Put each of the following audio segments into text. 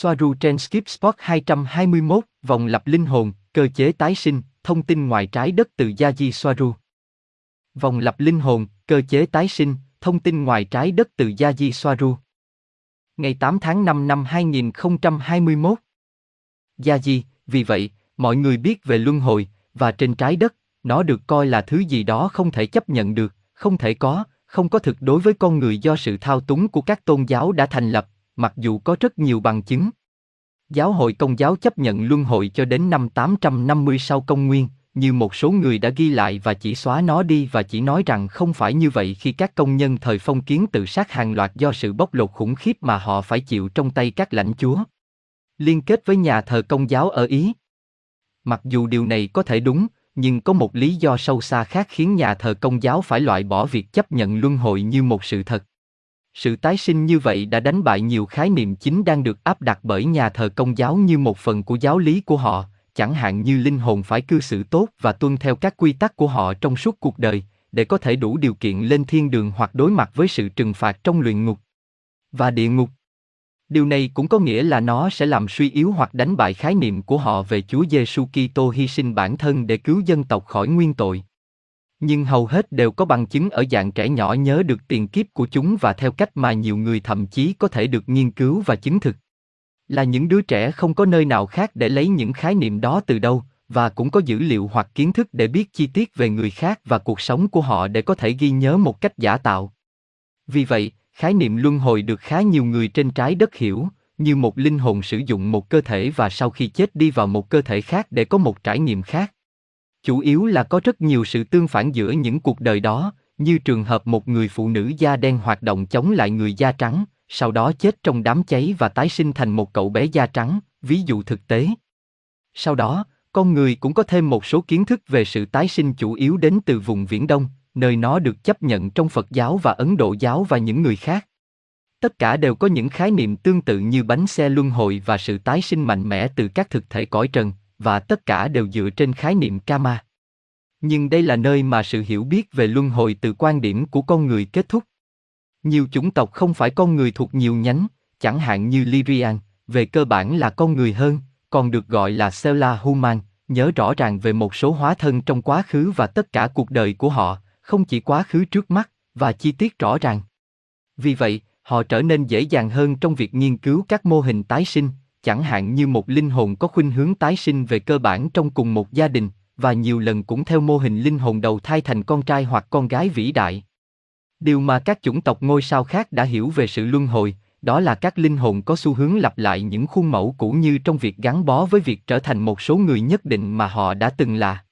Soaru trên Skip Spot 221, vòng lặp linh hồn, cơ chế tái sinh, thông tin ngoài trái đất từ Yaji Soaru. Vòng lặp linh hồn, cơ chế tái sinh, thông tin ngoài trái đất từ Yaji Soaru. Ngày 8 tháng 5 năm 2021. Yaji, vì vậy, mọi người biết về luân hồi, và trên trái đất, nó được coi là thứ gì đó không thể chấp nhận được, không thể có, không có thực đối với con người do sự thao túng của các tôn giáo đã thành lập, mặc dù có rất nhiều bằng chứng. Giáo hội công giáo chấp nhận luân hồi cho đến năm 850 sau công nguyên, như một số người đã ghi lại và chỉ xóa nó đi và chỉ nói rằng không phải như vậy khi các công nhân thời phong kiến tự sát hàng loạt do sự bóc lột khủng khiếp mà họ phải chịu trong tay các lãnh chúa. Liên kết với nhà thờ công giáo ở Ý. Mặc dù điều này có thể đúng, nhưng có một lý do sâu xa khác khiến nhà thờ công giáo phải loại bỏ việc chấp nhận luân hồi như một sự thật. Sự tái sinh như vậy đã đánh bại nhiều khái niệm chính đang được áp đặt bởi nhà thờ công giáo như một phần của giáo lý của họ, chẳng hạn như linh hồn phải cư xử tốt và tuân theo các quy tắc của họ trong suốt cuộc đời, để có thể đủ điều kiện lên thiên đường hoặc đối mặt với sự trừng phạt trong luyện ngục và địa ngục. Điều này cũng có nghĩa là nó sẽ làm suy yếu hoặc đánh bại khái niệm của họ về Chúa Giêsu Kitô hy sinh bản thân để cứu dân tộc khỏi nguyên tội. Nhưng hầu hết đều có bằng chứng ở dạng trẻ nhỏ nhớ được tiền kiếp của chúng và theo cách mà nhiều người thậm chí có thể được nghiên cứu và chứng thực. Là những đứa trẻ không có nơi nào khác để lấy những khái niệm đó từ đâu, và cũng có dữ liệu hoặc kiến thức để biết chi tiết về người khác và cuộc sống của họ để có thể ghi nhớ một cách giả tạo. Vì vậy, khái niệm luân hồi được khá nhiều người trên trái đất hiểu, như một linh hồn sử dụng một cơ thể và sau khi chết đi vào một cơ thể khác để có một trải nghiệm khác. Chủ yếu là có rất nhiều sự tương phản giữa những cuộc đời đó, như trường hợp một người phụ nữ da đen hoạt động chống lại người da trắng, sau đó chết trong đám cháy và tái sinh thành một cậu bé da trắng, ví dụ thực tế. Sau đó, con người cũng có thêm một số kiến thức về sự tái sinh chủ yếu đến từ vùng Viễn Đông, nơi nó được chấp nhận trong Phật giáo và Ấn Độ giáo và những người khác. Tất cả đều có những khái niệm tương tự như bánh xe luân hồi và sự tái sinh mạnh mẽ từ các thực thể cõi trần, và tất cả đều dựa trên khái niệm Kama. Nhưng đây là nơi mà sự hiểu biết về luân hồi từ quan điểm của con người kết thúc. Nhiều chủng tộc không phải con người thuộc nhiều nhánh, chẳng hạn như Lyrian, về cơ bản là con người hơn, còn được gọi là Sela Human, nhớ rõ ràng về một số hóa thân trong quá khứ và tất cả cuộc đời của họ, không chỉ quá khứ trước mắt, và chi tiết rõ ràng. Vì vậy, họ trở nên dễ dàng hơn trong việc nghiên cứu các mô hình tái sinh, chẳng hạn như một linh hồn có khuynh hướng tái sinh về cơ bản trong cùng một gia đình, và nhiều lần cũng theo mô hình linh hồn đầu thai thành con trai hoặc con gái vĩ đại. Điều mà các chủng tộc ngôi sao khác đã hiểu về sự luân hồi, đó là các linh hồn có xu hướng lặp lại những khuôn mẫu cũ như trong việc gắn bó với việc trở thành một số người nhất định mà họ đã từng là.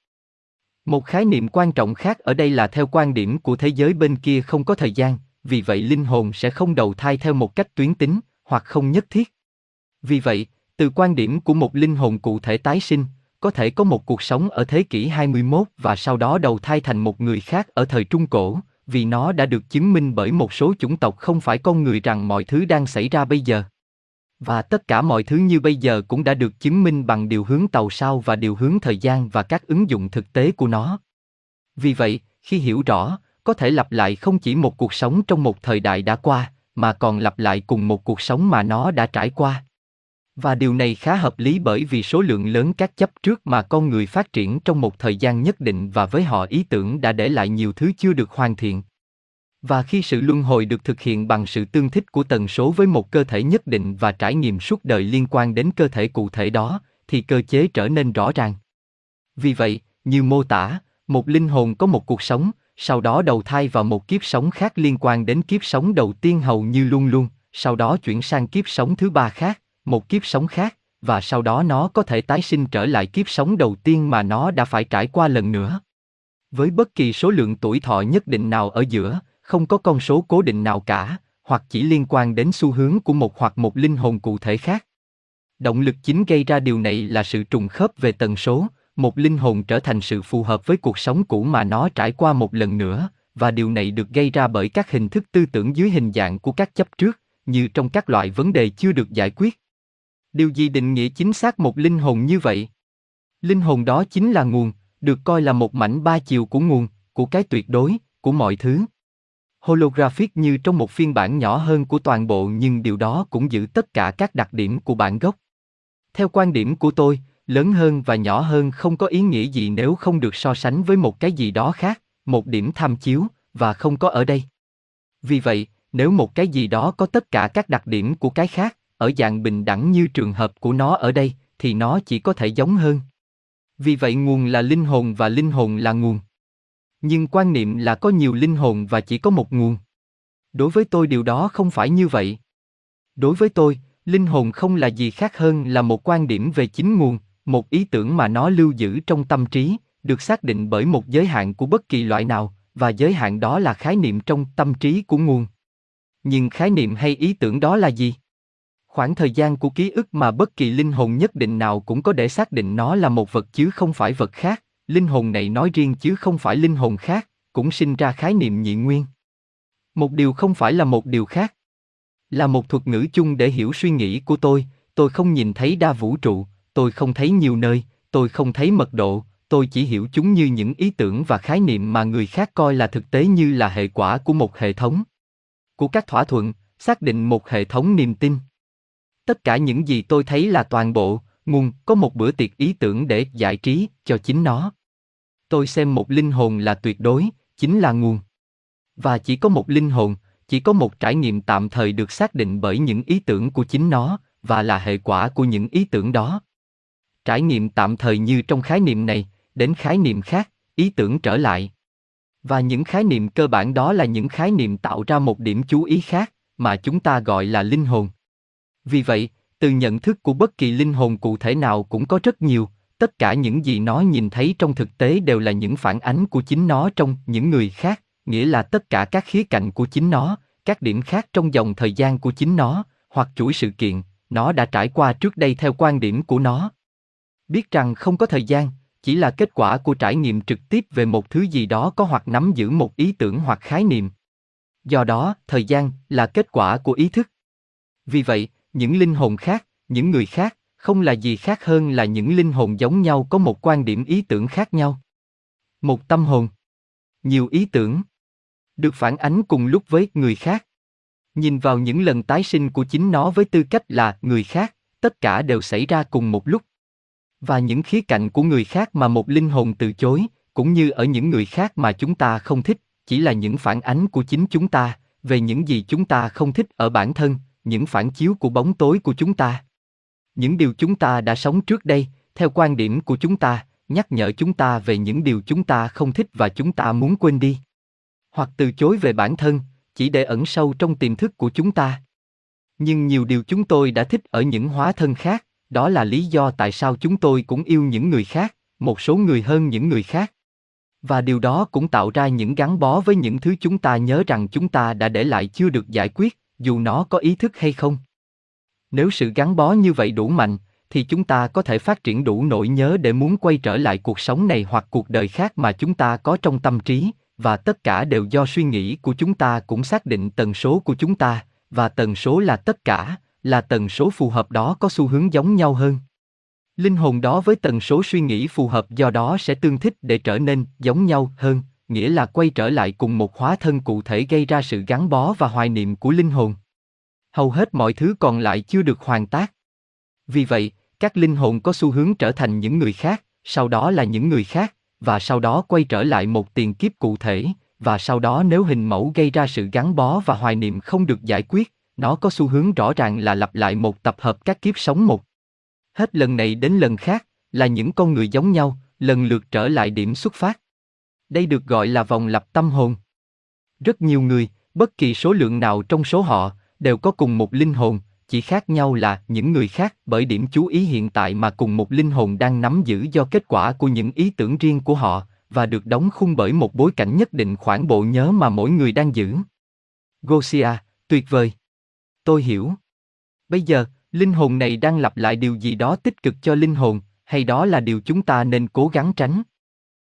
Một khái niệm quan trọng khác ở đây là theo quan điểm của thế giới bên kia không có thời gian, vì vậy linh hồn sẽ không đầu thai theo một cách tuyến tính, hoặc không nhất thiết. Vì vậy, từ quan điểm của một linh hồn cụ thể tái sinh, có thể có một cuộc sống ở thế kỷ 21 và sau đó đầu thai thành một người khác ở thời Trung Cổ, vì nó đã được chứng minh bởi một số chủng tộc không phải con người rằng mọi thứ đang xảy ra bây giờ. Và tất cả mọi thứ như bây giờ cũng đã được chứng minh bằng điều hướng tàu sao và điều hướng thời gian và các ứng dụng thực tế của nó. Vì vậy, khi hiểu rõ, có thể lặp lại không chỉ một cuộc sống trong một thời đại đã qua, mà còn lặp lại cùng một cuộc sống mà nó đã trải qua. Và điều này khá hợp lý bởi vì số lượng lớn các chấp trước mà con người phát triển trong một thời gian nhất định và với họ ý tưởng đã để lại nhiều thứ chưa được hoàn thiện. Và khi sự luân hồi được thực hiện bằng sự tương thích của tần số với một cơ thể nhất định và trải nghiệm suốt đời liên quan đến cơ thể cụ thể đó, thì cơ chế trở nên rõ ràng. Vì vậy, như mô tả, một linh hồn có một cuộc sống, sau đó đầu thai vào một kiếp sống khác liên quan đến kiếp sống đầu tiên hầu như luôn luôn, sau đó chuyển sang kiếp sống thứ ba khác, một kiếp sống khác, và sau đó nó có thể tái sinh trở lại kiếp sống đầu tiên mà nó đã phải trải qua lần nữa. Với bất kỳ số lượng tuổi thọ nhất định nào ở giữa, không có con số cố định nào cả, hoặc chỉ liên quan đến xu hướng của một hoặc một linh hồn cụ thể khác. Động lực chính gây ra điều này là sự trùng khớp về tần số, một linh hồn trở thành sự phù hợp với cuộc sống cũ mà nó trải qua một lần nữa, và điều này được gây ra bởi các hình thức tư tưởng dưới hình dạng của các chấp trước, như trong các loại vấn đề chưa được giải quyết. Điều gì định nghĩa chính xác một linh hồn như vậy? Linh hồn đó chính là nguồn, được coi là một mảnh ba chiều của nguồn, của cái tuyệt đối, của mọi thứ. holographic như trong một phiên bản nhỏ hơn của toàn bộ nhưng điều đó cũng giữ tất cả các đặc điểm của bản gốc. Theo quan điểm của tôi, lớn hơn và nhỏ hơn không có ý nghĩa gì nếu không được so sánh với một cái gì đó khác, một điểm tham chiếu, và không có ở đây. Vì vậy, nếu một cái gì đó có tất cả các đặc điểm của cái khác, ở dạng bình đẳng như trường hợp của nó ở đây, thì nó chỉ có thể giống hơn. Vì vậy nguồn là linh hồn và linh hồn là nguồn. Nhưng quan niệm là có nhiều linh hồn và chỉ có một nguồn. Đối với tôi điều đó không phải như vậy. Đối với tôi, linh hồn không là gì khác hơn là một quan điểm về chính nguồn, một ý tưởng mà nó lưu giữ trong tâm trí, được xác định bởi một giới hạn của bất kỳ loại nào, và giới hạn đó là khái niệm trong tâm trí của nguồn. Nhưng khái niệm hay ý tưởng đó là gì? Khoảng thời gian của ký ức mà bất kỳ linh hồn nhất định nào cũng có để xác định nó là một vật chứ không phải vật khác, linh hồn này nói riêng chứ không phải linh hồn khác, cũng sinh ra khái niệm nhị nguyên. Một điều không phải là một điều khác. Là một thuật ngữ chung để hiểu suy nghĩ của tôi, tôi không nhìn thấy đa vũ trụ, tôi không thấy nhiều nơi, tôi không thấy mật độ, tôi chỉ hiểu chúng như những ý tưởng và khái niệm mà người khác coi là thực tế như là hệ quả của một hệ thống. Của các thỏa thuận, xác định một hệ thống niềm tin. Tất cả những gì tôi thấy là toàn bộ, nguồn có một bữa tiệc ý tưởng để giải trí cho chính nó. Tôi xem một linh hồn là tuyệt đối, chính là nguồn. Và chỉ có một linh hồn, chỉ có một trải nghiệm tạm thời được xác định bởi những ý tưởng của chính nó, và là hệ quả của những ý tưởng đó. Trải nghiệm tạm thời như trong khái niệm này, đến khái niệm khác, ý tưởng trở lại. Và những khái niệm cơ bản đó là những khái niệm tạo ra một điểm chú ý khác, mà chúng ta gọi là linh hồn. Vì vậy, từ nhận thức của bất kỳ linh hồn cụ thể nào cũng có rất nhiều, tất cả những gì nó nhìn thấy trong thực tế đều là những phản ánh của chính nó trong những người khác, nghĩa là tất cả các khía cạnh của chính nó, các điểm khác trong dòng thời gian của chính nó, hoặc chuỗi sự kiện, nó đã trải qua trước đây theo quan điểm của nó. Biết rằng không có thời gian, chỉ là kết quả của trải nghiệm trực tiếp về một thứ gì đó có hoặc nắm giữ một ý tưởng hoặc khái niệm. Do đó, thời gian là kết quả của ý thức. Vì vậy, những linh hồn khác, những người khác, không là gì khác hơn là những linh hồn giống nhau có một quan điểm ý tưởng khác nhau. Một tâm hồn, nhiều ý tưởng, được phản ánh cùng lúc với người khác. Nhìn vào những lần tái sinh của chính nó với tư cách là người khác, tất cả đều xảy ra cùng một lúc. Và những khía cạnh của người khác mà một linh hồn từ chối, cũng như ở những người khác mà chúng ta không thích, chỉ là những phản ánh của chính chúng ta, về những gì chúng ta không thích ở bản thân, những phản chiếu của bóng tối của chúng ta. Những điều chúng ta đã sống trước đây, theo quan điểm của chúng ta, nhắc nhở chúng ta về những điều chúng ta không thích và chúng ta muốn quên đi. Hoặc từ chối về bản thân, chỉ để ẩn sâu trong tiềm thức của chúng ta. Nhưng nhiều điều chúng tôi đã thích ở những hóa thân khác, đó là lý do tại sao chúng tôi cũng yêu những người khác, một số người hơn những người khác. Và điều đó cũng tạo ra những gắn bó với những thứ chúng ta nhớ rằng chúng ta đã để lại chưa được giải quyết, dù nó có ý thức hay không. Nếu sự gắn bó như vậy đủ mạnh, thì chúng ta có thể phát triển đủ nỗi nhớ để muốn quay trở lại cuộc sống này hoặc cuộc đời khác mà chúng ta có trong tâm trí, và tất cả đều do suy nghĩ của chúng ta cũng xác định tần số của chúng ta, và tần số là tất cả, là tần số phù hợp đó có xu hướng giống nhau hơn. Linh hồn đó với tần số suy nghĩ phù hợp do đó sẽ tương thích để trở nên giống nhau hơn, nghĩa là quay trở lại cùng một hóa thân cụ thể gây ra sự gắn bó và hoài niệm của linh hồn. Hầu hết mọi thứ còn lại chưa được hoàn tác. Vì vậy, các linh hồn có xu hướng trở thành những người khác, sau đó là những người khác, và sau đó quay trở lại một tiền kiếp cụ thể, và sau đó nếu hình mẫu gây ra sự gắn bó và hoài niệm không được giải quyết, nó có xu hướng rõ ràng là lặp lại một tập hợp các kiếp sống một. Hết lần này đến lần khác, là những con người giống nhau, lần lượt trở lại điểm xuất phát. Đây được gọi là vòng lặp tâm hồn. Rất nhiều người, bất kỳ số lượng nào trong số họ, đều có cùng một linh hồn, chỉ khác nhau là những người khác bởi điểm chú ý hiện tại mà cùng một linh hồn đang nắm giữ do kết quả của những ý tưởng riêng của họ và được đóng khung bởi một bối cảnh nhất định khoảng bộ nhớ mà mỗi người đang giữ. Gosia, tuyệt vời. Tôi hiểu. Bây giờ, linh hồn này đang lặp lại điều gì đó tích cực cho linh hồn, hay đó là điều chúng ta nên cố gắng tránh?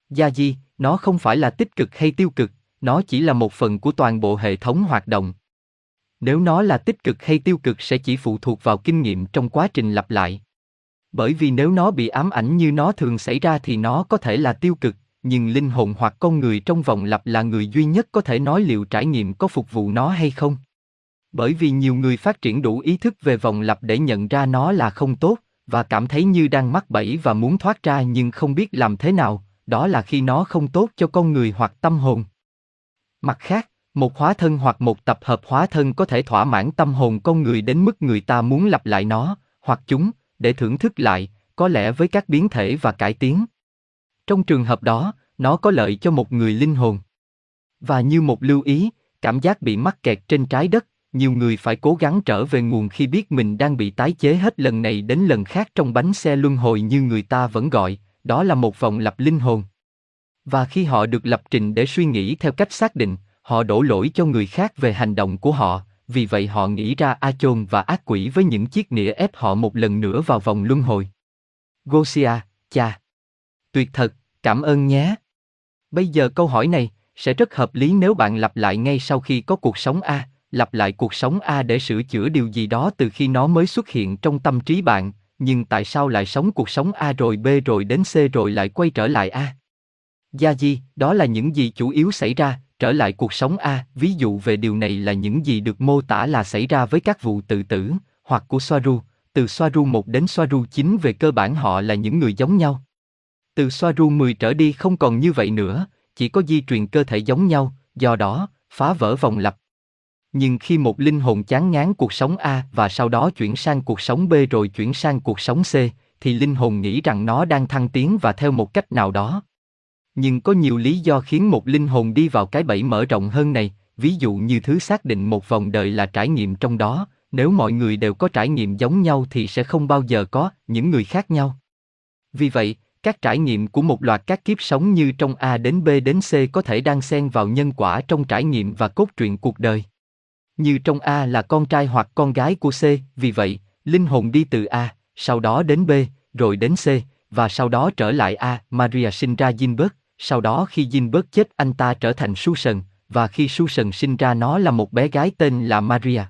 Gia di, nó không phải là tích cực hay tiêu cực, nó chỉ là một phần của toàn bộ hệ thống hoạt động. Nếu nó là tích cực hay tiêu cực sẽ chỉ phụ thuộc vào kinh nghiệm trong quá trình lặp lại. Bởi vì nếu nó bị ám ảnh như nó thường xảy ra thì nó có thể là tiêu cực, nhưng linh hồn hoặc con người trong vòng lặp là người duy nhất có thể nói liệu trải nghiệm có phục vụ nó hay không. Bởi vì nhiều người phát triển đủ ý thức về vòng lặp để nhận ra nó là không tốt, và cảm thấy như đang mắc bẫy và muốn thoát ra nhưng không biết làm thế nào, đó là khi nó không tốt cho con người hoặc tâm hồn. Mặt khác, một hóa thân hoặc một tập hợp hóa thân có thể thỏa mãn tâm hồn con người đến mức người ta muốn lặp lại nó, hoặc chúng, để thưởng thức lại, có lẽ với các biến thể và cải tiến. Trong trường hợp đó, nó có lợi cho một người linh hồn. Và như một lưu ý, cảm giác bị mắc kẹt trên trái đất, nhiều người phải cố gắng trở về nguồn khi biết mình đang bị tái chế hết lần này đến lần khác trong bánh xe luân hồi như người ta vẫn gọi, đó là một vòng lặp linh hồn. Và khi họ được lập trình để suy nghĩ theo cách xác định, họ đổ lỗi cho người khác về hành động của họ, vì vậy họ nghĩ ra A Chôn và ác quỷ với những chiếc nĩa ép họ một lần nữa vào vòng luân hồi. Gosia, cha. Tuyệt thật, cảm ơn nhé. Bây giờ câu hỏi này sẽ rất hợp lý nếu bạn lặp lại ngay sau khi có cuộc sống A, lặp lại cuộc sống A để sửa chữa điều gì đó từ khi nó mới xuất hiện trong tâm trí bạn, nhưng tại sao lại sống cuộc sống A rồi B rồi đến C rồi lại quay trở lại A? Gia di, đó là những gì chủ yếu xảy ra, trở lại cuộc sống A, ví dụ về điều này là những gì được mô tả là xảy ra với các vụ tự tử, hoặc của Soaru, từ Soaru 1 đến Soaru 9 về cơ bản họ là những người giống nhau. Từ Soaru 10 trở đi không còn như vậy nữa, chỉ có di truyền cơ thể giống nhau, do đó, phá vỡ vòng lặp. Nhưng khi một linh hồn chán ngán cuộc sống A và sau đó chuyển sang cuộc sống B rồi chuyển sang cuộc sống C, thì linh hồn nghĩ rằng nó đang thăng tiến và theo một cách nào đó. Nhưng có nhiều lý do khiến một linh hồn đi vào cái bẫy mở rộng hơn này, ví dụ như thứ xác định một vòng đời là trải nghiệm trong đó, nếu mọi người đều có trải nghiệm giống nhau thì sẽ không bao giờ có những người khác nhau. Vì vậy, các trải nghiệm của một loạt các kiếp sống như trong A đến B đến C có thể đang xen vào nhân quả trong trải nghiệm và cốt truyện cuộc đời. Như trong A là con trai hoặc con gái của C, vì vậy, linh hồn đi từ A, sau đó đến B, rồi đến C, và sau đó trở lại A. Maria sinh ra Ginbert, sau đó khi Ginbert chết anh ta trở thành Susan, và khi Susan sinh ra nó là một bé gái tên là Maria.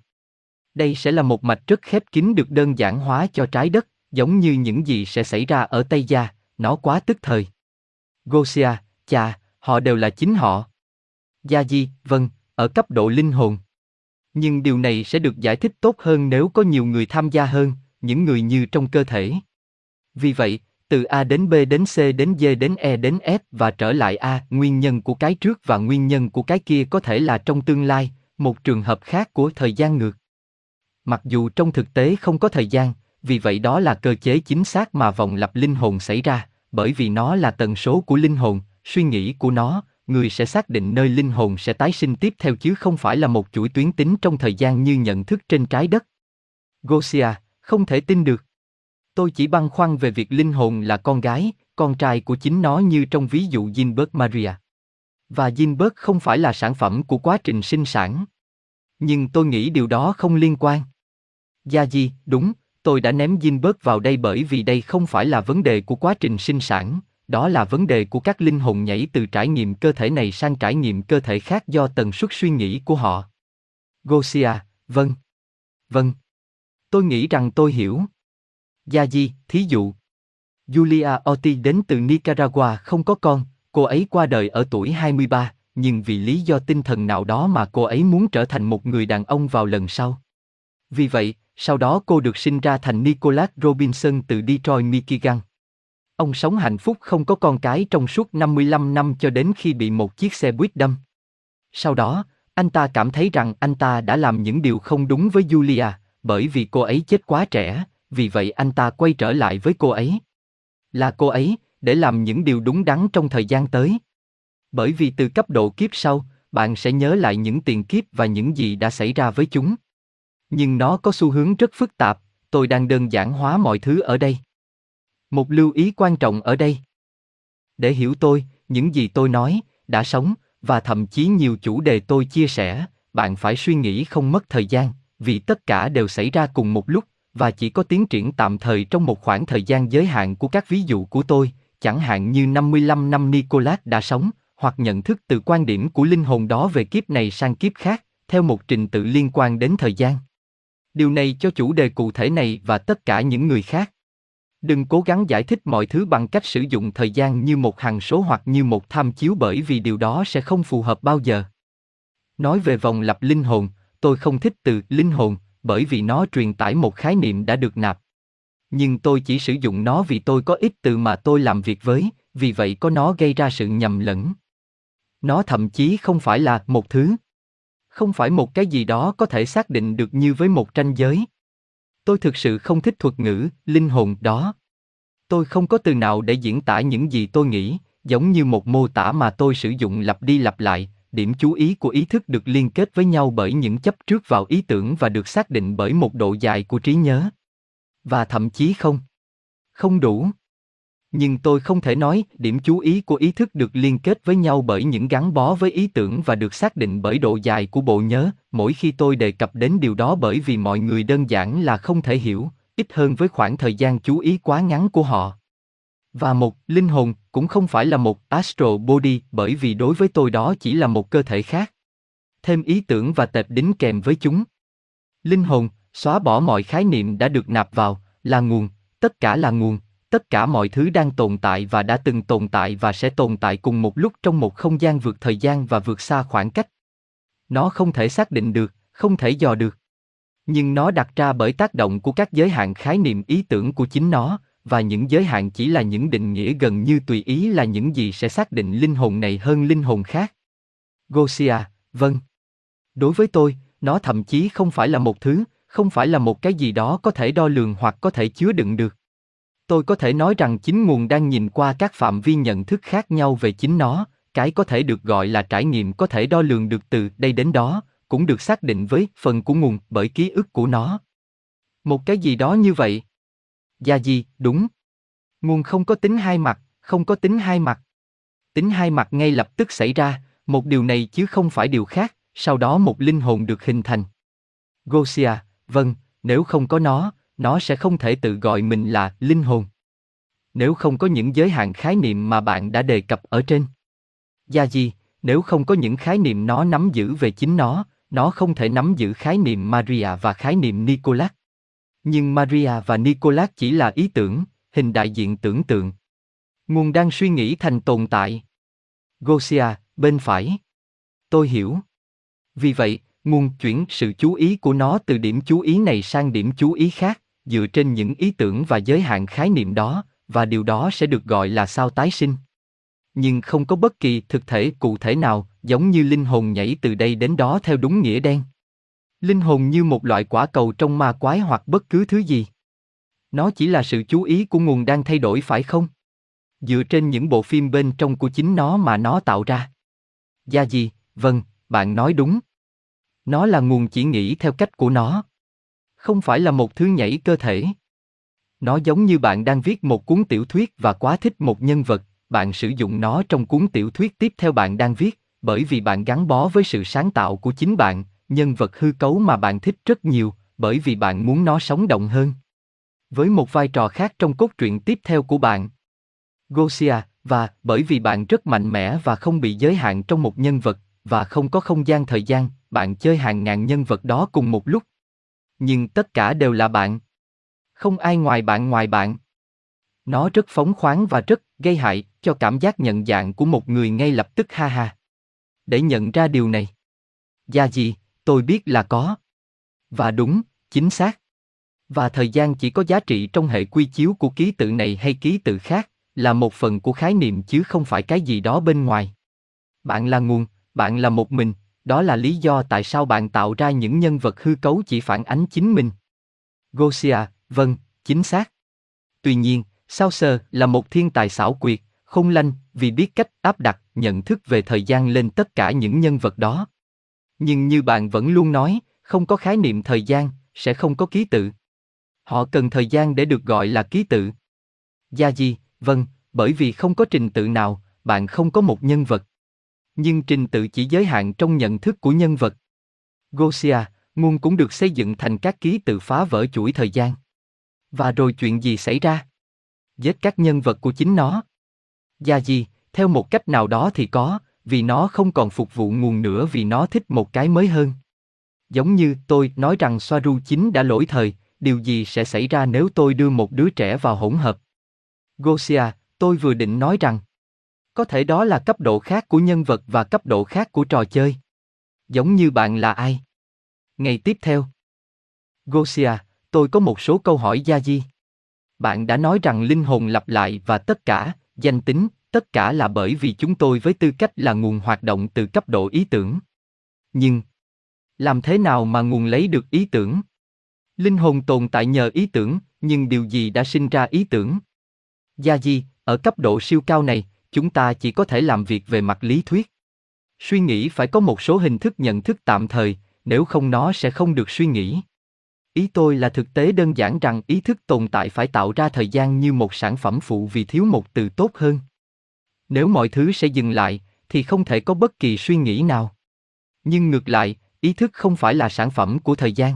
Đây sẽ là một mạch rất khép kín được đơn giản hóa cho trái đất, giống như những gì sẽ xảy ra ở Tây Gia, nó quá tức thời. Gosia, cha, họ đều là chính họ. Gia Di, vâng, ở cấp độ linh hồn. Nhưng điều này sẽ được giải thích tốt hơn nếu có nhiều người tham gia hơn, những người như trong cơ thể. Vì vậy, từ A đến B đến C đến D đến E đến F và trở lại A, nguyên nhân của cái trước và nguyên nhân của cái kia có thể là trong tương lai, một trường hợp khác của thời gian ngược. Mặc dù trong thực tế không có thời gian, vì vậy đó là cơ chế chính xác mà vòng lặp linh hồn xảy ra, bởi vì nó là tần số của linh hồn, suy nghĩ của nó, người sẽ xác định nơi linh hồn sẽ tái sinh tiếp theo chứ không phải là một chuỗi tuyến tính trong thời gian như nhận thức trên trái đất. Gosia, không thể tin được. Tôi chỉ băn khoăn về việc linh hồn là con gái, con trai của chính nó như trong ví dụ Ginbert Maria. Và Ginbert không phải là sản phẩm của quá trình sinh sản. Nhưng tôi nghĩ điều đó không liên quan. Gia Di, đúng, tôi đã ném Ginbert vào đây bởi vì đây không phải là vấn đề của quá trình sinh sản, đó là vấn đề của các linh hồn nhảy từ trải nghiệm cơ thể này sang trải nghiệm cơ thể khác do tần suất suy nghĩ của họ. Gosia, vâng. Vâng. Tôi nghĩ rằng tôi hiểu. Gia Di, thí dụ. Julia Ortiz đến từ Nicaragua không có con, cô ấy qua đời ở tuổi 23, nhưng vì lý do tinh thần nào đó mà cô ấy muốn trở thành một người đàn ông vào lần sau. Vì vậy, sau đó cô được sinh ra thành Nicholas Robinson từ Detroit, Michigan. Ông sống hạnh phúc không có con cái trong suốt 55 năm cho đến khi bị một chiếc xe buýt đâm. Sau đó, anh ta cảm thấy rằng anh ta đã làm những điều không đúng với Julia, bởi vì cô ấy chết quá trẻ, vì vậy anh ta quay trở lại với cô ấy. Là cô ấy, để làm những điều đúng đắn trong thời gian tới. Bởi vì từ cấp độ kiếp sau, bạn sẽ nhớ lại những tiền kiếp và những gì đã xảy ra với chúng. Nhưng nó có xu hướng rất phức tạp, tôi đang đơn giản hóa mọi thứ ở đây. Một lưu ý quan trọng ở đây. Để hiểu tôi, những gì tôi nói, đã sống, và thậm chí nhiều chủ đề tôi chia sẻ, bạn phải suy nghĩ không mất thời gian, vì tất cả đều xảy ra cùng một lúc, và chỉ có tiến triển tạm thời trong một khoảng thời gian giới hạn của các ví dụ của tôi, chẳng hạn như 55 năm Nicolas đã sống, hoặc nhận thức từ quan điểm của linh hồn đó về kiếp này sang kiếp khác, theo một trình tự liên quan đến thời gian. Điều này cho chủ đề cụ thể này và tất cả những người khác. Đừng cố gắng giải thích mọi thứ bằng cách sử dụng thời gian như một hằng số hoặc như một tham chiếu bởi vì điều đó sẽ không phù hợp bao giờ. Nói về vòng lặp linh hồn, tôi không thích từ linh hồn bởi vì nó truyền tải một khái niệm đã được nạp. Nhưng tôi chỉ sử dụng nó vì tôi có ít từ mà tôi làm việc với, vì vậy có nó gây ra sự nhầm lẫn. Nó thậm chí không phải là một thứ. Không phải một cái gì đó có thể xác định được như với một tranh giới. Tôi thực sự không thích thuật ngữ, linh hồn đó. Tôi không có từ nào để diễn tả những gì tôi nghĩ, giống như một mô tả mà tôi sử dụng lặp đi lặp lại, điểm chú ý của ý thức được liên kết với nhau bởi những chấp trước vào ý tưởng và được xác định bởi một độ dài của trí nhớ. Và thậm chí không. Không đủ. Nhưng tôi không thể nói điểm chú ý của ý thức được liên kết với nhau bởi những gắn bó với ý tưởng và được xác định bởi độ dài của bộ nhớ, mỗi khi tôi đề cập đến điều đó bởi vì mọi người đơn giản là không thể hiểu, ít hơn với khoảng thời gian chú ý quá ngắn của họ. Và một linh hồn cũng không phải là một astral body bởi vì đối với tôi đó chỉ là một cơ thể khác. Thêm ý tưởng và tệp đính kèm với chúng. Linh hồn, xóa bỏ mọi khái niệm đã được nạp vào, là nguồn, tất cả là nguồn, tất cả mọi thứ đang tồn tại và đã từng tồn tại và sẽ tồn tại cùng một lúc trong một không gian vượt thời gian và vượt xa khoảng cách. Nó không thể xác định được, không thể dò được. Nhưng nó đặt ra bởi tác động của các giới hạn khái niệm ý tưởng của chính nó, và những giới hạn chỉ là những định nghĩa gần như tùy ý là những gì sẽ xác định linh hồn này hơn linh hồn khác. Gosia, vâng. Đối với tôi, nó thậm chí không phải là một thứ, không phải là một cái gì đó có thể đo lường hoặc có thể chứa đựng được. Tôi có thể nói rằng chính nguồn đang nhìn qua các phạm vi nhận thức khác nhau về chính nó, cái có thể được gọi là trải nghiệm có thể đo lường được từ đây đến đó, cũng được xác định với phần của nguồn bởi ký ức của nó. Một cái gì đó như vậy. Gia gì, đúng. Nguồn không có tính hai mặt, không có tính hai mặt. Tính hai mặt ngay lập tức xảy ra, một điều này chứ không phải điều khác, sau đó một linh hồn được hình thành. Gosia, vâng, nếu không có nó, nó sẽ không thể tự gọi mình là linh hồn. Nếu không có những giới hạn khái niệm mà bạn đã đề cập ở trên. Gia di nếu không có những khái niệm nó nắm giữ về chính nó, nó không thể nắm giữ khái niệm Maria và khái niệm Nicolas. Nhưng Maria và Nicolas chỉ là ý tưởng, hình đại diện tưởng tượng. Nguồn đang suy nghĩ thành tồn tại. Gosia, bên phải. Tôi hiểu. Vì vậy, nguồn chuyển sự chú ý của nó từ điểm chú ý này sang điểm chú ý khác, dựa trên những ý tưởng và giới hạn khái niệm đó, và điều đó sẽ được gọi là sao tái sinh. Nhưng không có bất kỳ thực thể cụ thể nào, giống như linh hồn nhảy từ đây đến đó theo đúng nghĩa đen. Linh hồn như một loại quả cầu trong ma quái hoặc bất cứ thứ gì. Nó chỉ là sự chú ý của nguồn đang thay đổi phải không? Dựa trên những bộ phim bên trong của chính nó mà nó tạo ra. Gia gì, vâng, bạn nói đúng. Nó là nguồn chỉ nghĩ theo cách của nó. Không phải là một thứ nhảy cơ thể. Nó giống như bạn đang viết một cuốn tiểu thuyết và quá thích một nhân vật, bạn sử dụng nó trong cuốn tiểu thuyết tiếp theo bạn đang viết, bởi vì bạn gắn bó với sự sáng tạo của chính bạn, nhân vật hư cấu mà bạn thích rất nhiều, bởi vì bạn muốn nó sống động hơn. Với một vai trò khác trong cốt truyện tiếp theo của bạn. Gosia, và bởi vì bạn rất mạnh mẽ và không bị giới hạn trong một nhân vật, và không có không gian thời gian, bạn chơi hàng ngàn nhân vật đó cùng một lúc. Nhưng tất cả đều là bạn. Không ai ngoài bạn ngoài bạn. Nó rất phóng khoáng và rất gây hại cho cảm giác nhận dạng của một người ngay lập tức ha ha. Để nhận ra điều này. Gia gì, tôi biết là có. Và đúng, chính xác. Và thời gian chỉ có giá trị trong hệ quy chiếu của ký tự này hay ký tự khác, là một phần của khái niệm chứ không phải cái gì đó bên ngoài. Bạn là nguồn, bạn là một mình, đó là lý do tại sao bạn tạo ra những nhân vật hư cấu chỉ phản ánh chính mình. Gosia, vâng, chính xác. Tuy nhiên, Sao Sơ là một thiên tài xảo quyệt, không lanh, vì biết cách áp đặt nhận thức về thời gian lên tất cả những nhân vật đó. Nhưng như bạn vẫn luôn nói, không có khái niệm thời gian, sẽ không có ký tự. Họ cần thời gian để được gọi là ký tự. Gia Di, vâng, bởi vì không có trình tự nào, bạn không có một nhân vật. Nhưng trình tự chỉ giới hạn trong nhận thức của nhân vật. Gosia, nguồn cũng được xây dựng thành các ký tự phá vỡ chuỗi thời gian. Và rồi chuyện gì xảy ra? Giết các nhân vật của chính nó. Gia gì, theo một cách nào đó thì có, vì nó không còn phục vụ nguồn nữa vì nó thích một cái mới hơn. Giống như tôi nói rằng Soaru chính đã lỗi thời, điều gì sẽ xảy ra nếu tôi đưa một đứa trẻ vào hỗn hợp? Gosia, tôi vừa định nói rằng, có thể đó là cấp độ khác của nhân vật và cấp độ khác của trò chơi. Giống như bạn là ai? Ngày tiếp theo. Gosia, tôi có một số câu hỏi Gia Di. Bạn đã nói rằng linh hồn lặp lại và tất cả, danh tính, tất cả là bởi vì chúng tôi với tư cách là nguồn hoạt động từ cấp độ ý tưởng. Nhưng, làm thế nào mà nguồn lấy được ý tưởng? Linh hồn tồn tại nhờ ý tưởng, nhưng điều gì đã sinh ra ý tưởng? Gia Di, ở cấp độ siêu cao này, chúng ta chỉ có thể làm việc về mặt lý thuyết. Suy nghĩ phải có một số hình thức nhận thức tạm thời, nếu không nó sẽ không được suy nghĩ. Ý tôi là thực tế đơn giản rằng ý thức tồn tại phải tạo ra thời gian như một sản phẩm phụ vì thiếu một từ tốt hơn. Nếu mọi thứ sẽ dừng lại, thì không thể có bất kỳ suy nghĩ nào. Nhưng ngược lại, ý thức không phải là sản phẩm của thời gian.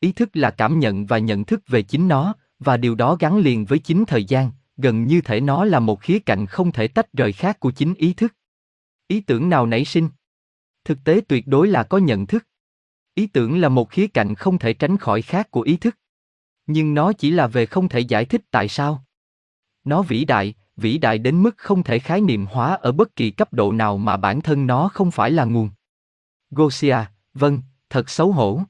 Ý thức là cảm nhận và nhận thức về chính nó, và điều đó gắn liền với chính thời gian, gần như thể nó là một khía cạnh không thể tách rời khác của chính ý thức. Ý tưởng nào nảy sinh? Thực tế tuyệt đối là có nhận thức. Ý tưởng là một khía cạnh không thể tránh khỏi khác của ý thức. Nhưng nó chỉ là về không thể giải thích tại sao. Nó vĩ đại, vĩ đại đến mức không thể khái niệm hóa ở bất kỳ cấp độ nào mà bản thân nó không phải là nguồn. Gosia, vâng, thật xấu hổ.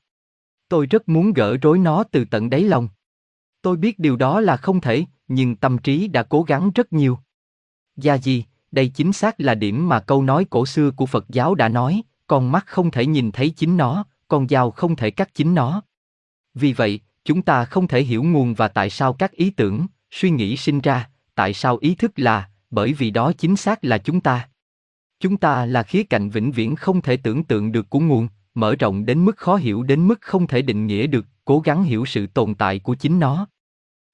Tôi rất muốn gỡ rối nó từ tận đáy lòng. Tôi biết điều đó là không thể, nhưng tâm trí đã cố gắng rất nhiều. Gia gì, đây chính xác là điểm mà câu nói cổ xưa của Phật giáo đã nói, con mắt không thể nhìn thấy chính nó, con dao không thể cắt chính nó. Vì vậy, chúng ta không thể hiểu nguồn và tại sao các ý tưởng, suy nghĩ sinh ra, tại sao ý thức là, bởi vì đó chính xác là chúng ta. Chúng ta là khía cạnh vĩnh viễn không thể tưởng tượng được của nguồn, mở rộng đến mức khó hiểu đến mức không thể định nghĩa được, cố gắng hiểu sự tồn tại của chính nó.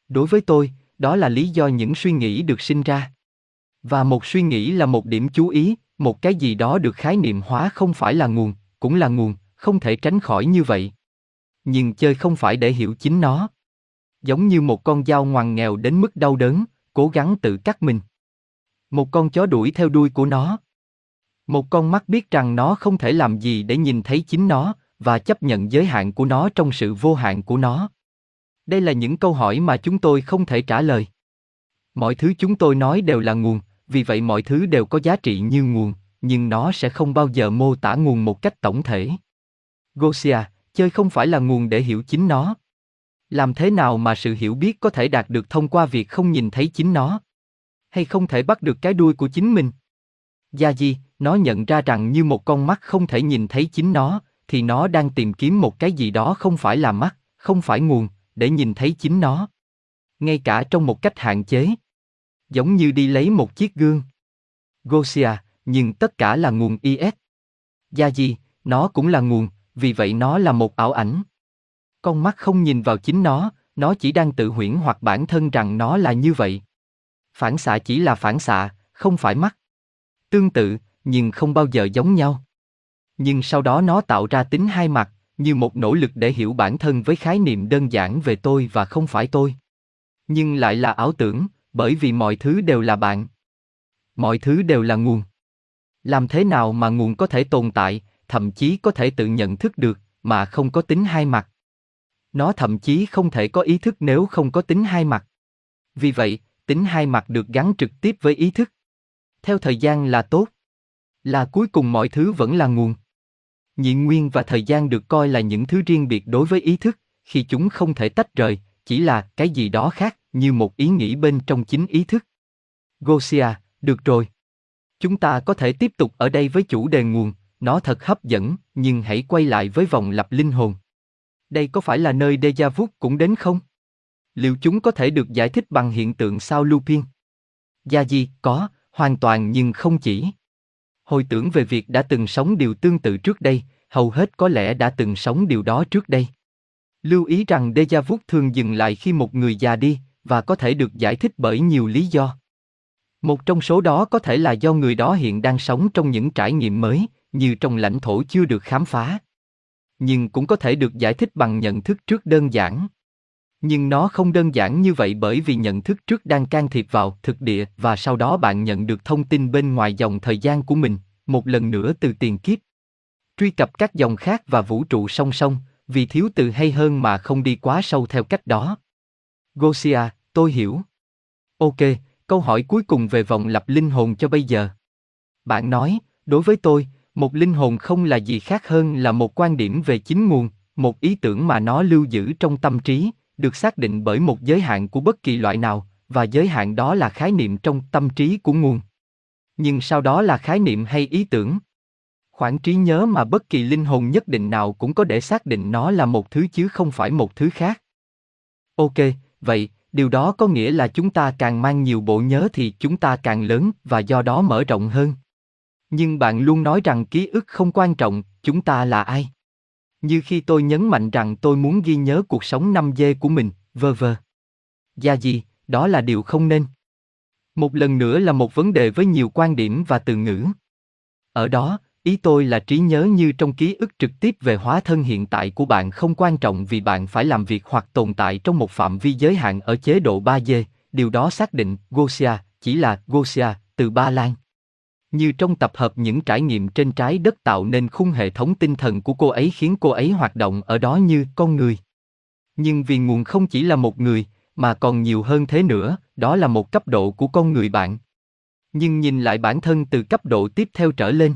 Đối với tôi, đó là lý do những suy nghĩ được sinh ra. Và một suy nghĩ là một điểm chú ý, một cái gì đó được khái niệm hóa không phải là nguồn, cũng là nguồn, không thể tránh khỏi như vậy. Nhưng chơi không phải để hiểu chính nó. Giống như một con dao ngoằn nghèo đến mức đau đớn, cố gắng tự cắt mình. Một con chó đuổi theo đuôi của nó. Một con mắt biết rằng nó không thể làm gì để nhìn thấy chính nó, và chấp nhận giới hạn của nó trong sự vô hạn của nó. Đây là những câu hỏi mà chúng tôi không thể trả lời. Mọi thứ chúng tôi nói đều là nguồn, vì vậy mọi thứ đều có giá trị như nguồn, nhưng nó sẽ không bao giờ mô tả nguồn một cách tổng thể. Gosia, chơi không phải là nguồn để hiểu chính nó. Làm thế nào mà sự hiểu biết có thể đạt được thông qua việc không nhìn thấy chính nó? Hay không thể bắt được cái đuôi của chính mình? Gia Di, nó nhận ra rằng như một con mắt không thể nhìn thấy chính nó, thì nó đang tìm kiếm một cái gì đó không phải là mắt, không phải nguồn, để nhìn thấy chính nó. Ngay cả trong một cách hạn chế. Giống như đi lấy một chiếc gương. Gosia, nhưng tất cả là nguồn IS. Gia Di, nó cũng là nguồn, vì vậy nó là một ảo ảnh. Con mắt không nhìn vào chính nó, nó chỉ đang tự huyễn hoặc bản thân rằng nó là như vậy. Phản xạ chỉ là phản xạ, không phải mắt. Tương tự, nhưng không bao giờ giống nhau. Nhưng sau đó nó tạo ra tính hai mặt, như một nỗ lực để hiểu bản thân với khái niệm đơn giản về tôi và không phải tôi. Nhưng lại là ảo tưởng, bởi vì mọi thứ đều là bạn. Mọi thứ đều là nguồn. Làm thế nào mà nguồn có thể tồn tại, thậm chí có thể tự nhận thức được, mà không có tính hai mặt? Nó thậm chí không thể có ý thức nếu không có tính hai mặt. Vì vậy, tính hai mặt được gắn trực tiếp với ý thức. Theo thời gian là tốt. Là cuối cùng mọi thứ vẫn là nguồn. Nhị nguyên và thời gian được coi là những thứ riêng biệt đối với ý thức, khi chúng không thể tách rời, chỉ là cái gì đó khác, như một ý nghĩ bên trong chính ý thức. Gosia, được rồi. Chúng ta có thể tiếp tục ở đây với chủ đề nguồn, nó thật hấp dẫn, nhưng hãy quay lại với vòng lặp linh hồn. Đây có phải là nơi Deja Vu cũng đến không? Liệu chúng có thể được giải thích bằng hiện tượng sao Lupin? Gia Di, có, hoàn toàn nhưng không chỉ. Hồi tưởng về việc đã từng sống điều tương tự trước đây, hầu hết có lẽ đã từng sống điều đó trước đây. Lưu ý rằng déjà Vu thường dừng lại khi một người già đi, và có thể được giải thích bởi nhiều lý do. Một trong số đó có thể là do người đó hiện đang sống trong những trải nghiệm mới, như trong lãnh thổ chưa được khám phá. Nhưng cũng có thể được giải thích bằng nhận thức trước đơn giản. Nhưng nó không đơn giản như vậy bởi vì nhận thức trước đang can thiệp vào thực địa và sau đó bạn nhận được thông tin bên ngoài dòng thời gian của mình, một lần nữa từ tiền kiếp. Truy cập các dòng khác và vũ trụ song song, vì thiếu từ hay hơn mà không đi quá sâu theo cách đó. Gosia, tôi hiểu. Ok, câu hỏi cuối cùng về vòng lặp linh hồn cho bây giờ. Bạn nói, đối với tôi, một linh hồn không là gì khác hơn là một quan điểm về chính nguồn, một ý tưởng mà nó lưu giữ trong tâm trí, được xác định bởi một giới hạn của bất kỳ loại nào, và giới hạn đó là khái niệm trong tâm trí của nguồn. Nhưng sau đó là khái niệm hay ý tưởng. Khoảng trí nhớ mà bất kỳ linh hồn nhất định nào cũng có để xác định nó là một thứ chứ không phải một thứ khác. Ok, vậy, điều đó có nghĩa là chúng ta càng mang nhiều bộ nhớ thì chúng ta càng lớn và do đó mở rộng hơn. Nhưng bạn luôn nói rằng ký ức không quan trọng, chúng ta là ai? Như khi tôi nhấn mạnh rằng tôi muốn ghi nhớ cuộc sống năm dê của mình, vơ vơ. Gia gì, đó là điều không nên. Một lần nữa là một vấn đề với nhiều quan điểm và từ ngữ. Ở đó, ý tôi là trí nhớ như trong ký ức trực tiếp về hóa thân hiện tại của bạn không quan trọng vì bạn phải làm việc hoặc tồn tại trong một phạm vi giới hạn ở chế độ 3D, điều đó xác định Gosia chỉ là Gosia từ Ba Lan. Như trong tập hợp những trải nghiệm trên trái đất tạo nên khung hệ thống tinh thần của cô ấy khiến cô ấy hoạt động ở đó như con người. Nhưng vì nguồn không chỉ là một người, mà còn nhiều hơn thế nữa, đó là một cấp độ của con người bạn. Nhưng nhìn lại bản thân từ cấp độ tiếp theo trở lên.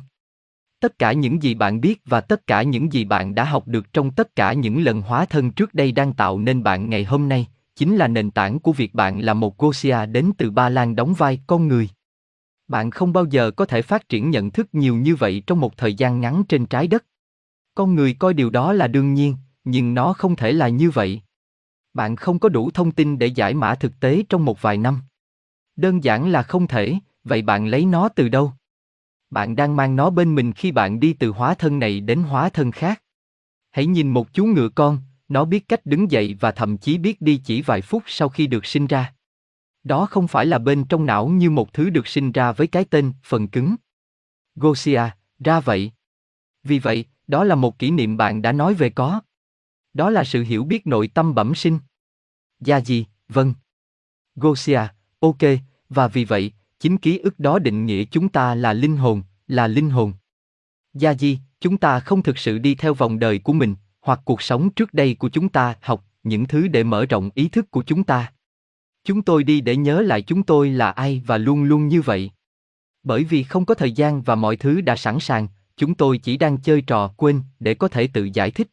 Tất cả những gì bạn biết và tất cả những gì bạn đã học được trong tất cả những lần hóa thân trước đây đang tạo nên bạn ngày hôm nay, chính là nền tảng của việc bạn là một Gosia đến từ Ba Lan đóng vai con người. Bạn không bao giờ có thể phát triển nhận thức nhiều như vậy trong một thời gian ngắn trên trái đất. Con người coi điều đó là đương nhiên, nhưng nó không thể là như vậy. Bạn không có đủ thông tin để giải mã thực tế trong một vài năm. Đơn giản là không thể, vậy bạn lấy nó từ đâu? Bạn đang mang nó bên mình khi bạn đi từ hóa thân này đến hóa thân khác. Hãy nhìn một chú ngựa con, nó biết cách đứng dậy và thậm chí biết đi chỉ vài phút sau khi được sinh ra. Đó không phải là bên trong não như một thứ được sinh ra với cái tên phần cứng. Gosia, ra vậy. Vì vậy, đó là một kỷ niệm bạn đã nói về có. Đó là sự hiểu biết nội tâm bẩm sinh. Gia gì, vâng. Gosia, ok, và vì vậy, chính ký ức đó định nghĩa chúng ta là linh hồn, là linh hồn. Gia di, chúng ta không thực sự đi theo vòng đời của mình, hoặc cuộc sống trước đây của chúng ta học những thứ để mở rộng ý thức của chúng ta. Chúng tôi đi để nhớ lại chúng tôi là ai và luôn luôn như vậy. Bởi vì không có thời gian và mọi thứ đã sẵn sàng, chúng tôi chỉ đang chơi trò quên để có thể tự giải thích.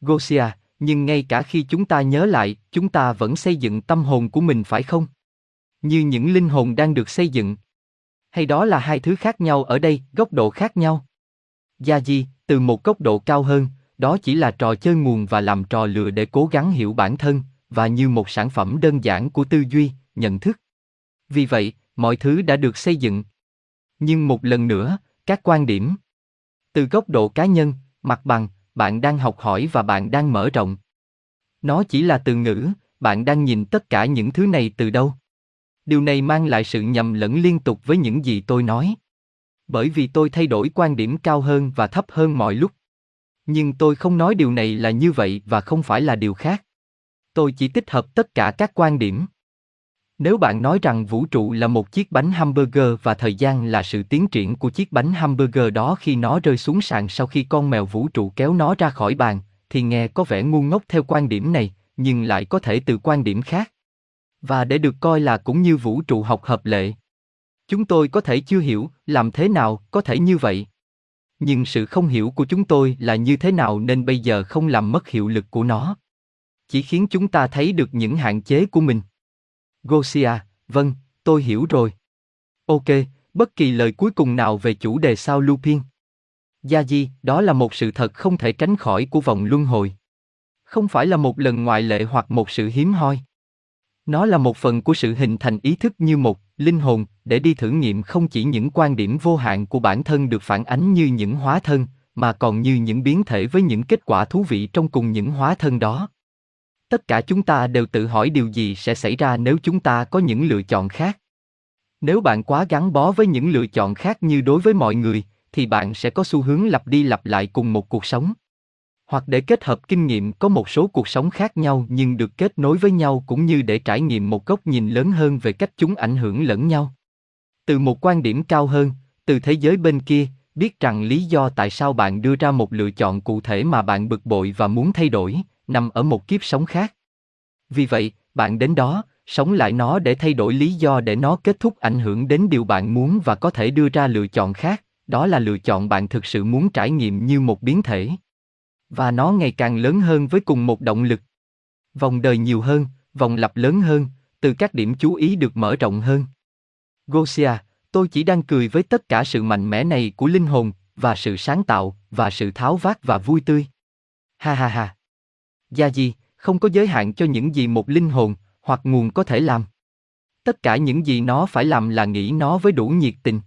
Gosia, nhưng ngay cả khi chúng ta nhớ lại, chúng ta vẫn xây dựng tâm hồn của mình phải không? Như những linh hồn đang được xây dựng. Hay đó là hai thứ khác nhau ở đây, góc độ khác nhau? Gia Di, từ một góc độ cao hơn, đó chỉ là trò chơi nguồn và làm trò lừa để cố gắng hiểu bản thân, và như một sản phẩm đơn giản của tư duy, nhận thức. Vì vậy, mọi thứ đã được xây dựng. Nhưng một lần nữa, các quan điểm từ góc độ cá nhân, mặt bằng, bạn đang học hỏi và bạn đang mở rộng. Nó chỉ là từ ngữ, bạn đang nhìn tất cả những thứ này từ đâu? Điều này mang lại sự nhầm lẫn liên tục với những gì tôi nói. Bởi vì tôi thay đổi quan điểm cao hơn và thấp hơn mọi lúc. Nhưng tôi không nói điều này là như vậy và không phải là điều khác. Tôi chỉ tích hợp tất cả các quan điểm. Nếu bạn nói rằng vũ trụ là một chiếc bánh hamburger và thời gian là sự tiến triển của chiếc bánh hamburger đó khi nó rơi xuống sàn sau khi con mèo vũ trụ kéo nó ra khỏi bàn, thì nghe có vẻ ngu ngốc theo quan điểm này, nhưng lại có thể từ quan điểm khác. Và để được coi là cũng như vũ trụ học hợp lệ. Chúng tôi có thể chưa hiểu làm thế nào có thể như vậy. Nhưng sự không hiểu của chúng tôi là như thế nào nên bây giờ không làm mất hiệu lực của nó. Chỉ khiến chúng ta thấy được những hạn chế của mình. Gosia, vâng, tôi hiểu rồi. Ok, bất kỳ lời cuối cùng nào về chủ đề sao Lupin. Gia Di, đó là một sự thật không thể tránh khỏi của vòng luân hồi. Không phải là một lần ngoại lệ hoặc một sự hiếm hoi. Nó là một phần của sự hình thành ý thức như một linh hồn để đi thử nghiệm không chỉ những quan điểm vô hạn của bản thân được phản ánh như những hóa thân, mà còn như những biến thể với những kết quả thú vị trong cùng những hóa thân đó. Tất cả chúng ta đều tự hỏi điều gì sẽ xảy ra nếu chúng ta có những lựa chọn khác. Nếu bạn quá gắn bó với những lựa chọn khác như đối với mọi người, thì bạn sẽ có xu hướng lặp đi lặp lại cùng một cuộc sống. Hoặc để kết hợp kinh nghiệm có một số cuộc sống khác nhau nhưng được kết nối với nhau cũng như để trải nghiệm một góc nhìn lớn hơn về cách chúng ảnh hưởng lẫn nhau. Từ một quan điểm cao hơn, từ thế giới bên kia, biết rằng lý do tại sao bạn đưa ra một lựa chọn cụ thể mà bạn bực bội và muốn thay đổi, nằm ở một kiếp sống khác. Vì vậy, bạn đến đó, sống lại nó để thay đổi lý do để nó kết thúc ảnh hưởng đến điều bạn muốn và có thể đưa ra lựa chọn khác, đó là lựa chọn bạn thực sự muốn trải nghiệm như một biến thể. Và nó ngày càng lớn hơn với cùng một động lực. Vòng đời nhiều hơn, vòng lặp lớn hơn, từ các điểm chú ý được mở rộng hơn. Gosia, tôi chỉ đang cười với tất cả sự mạnh mẽ này của linh hồn, và sự sáng tạo, và sự tháo vát và vui tươi. Ha ha ha. Gia Di, không có giới hạn cho những gì một linh hồn, hoặc nguồn có thể làm. Tất cả những gì nó phải làm là nghĩ nó với đủ nhiệt tình.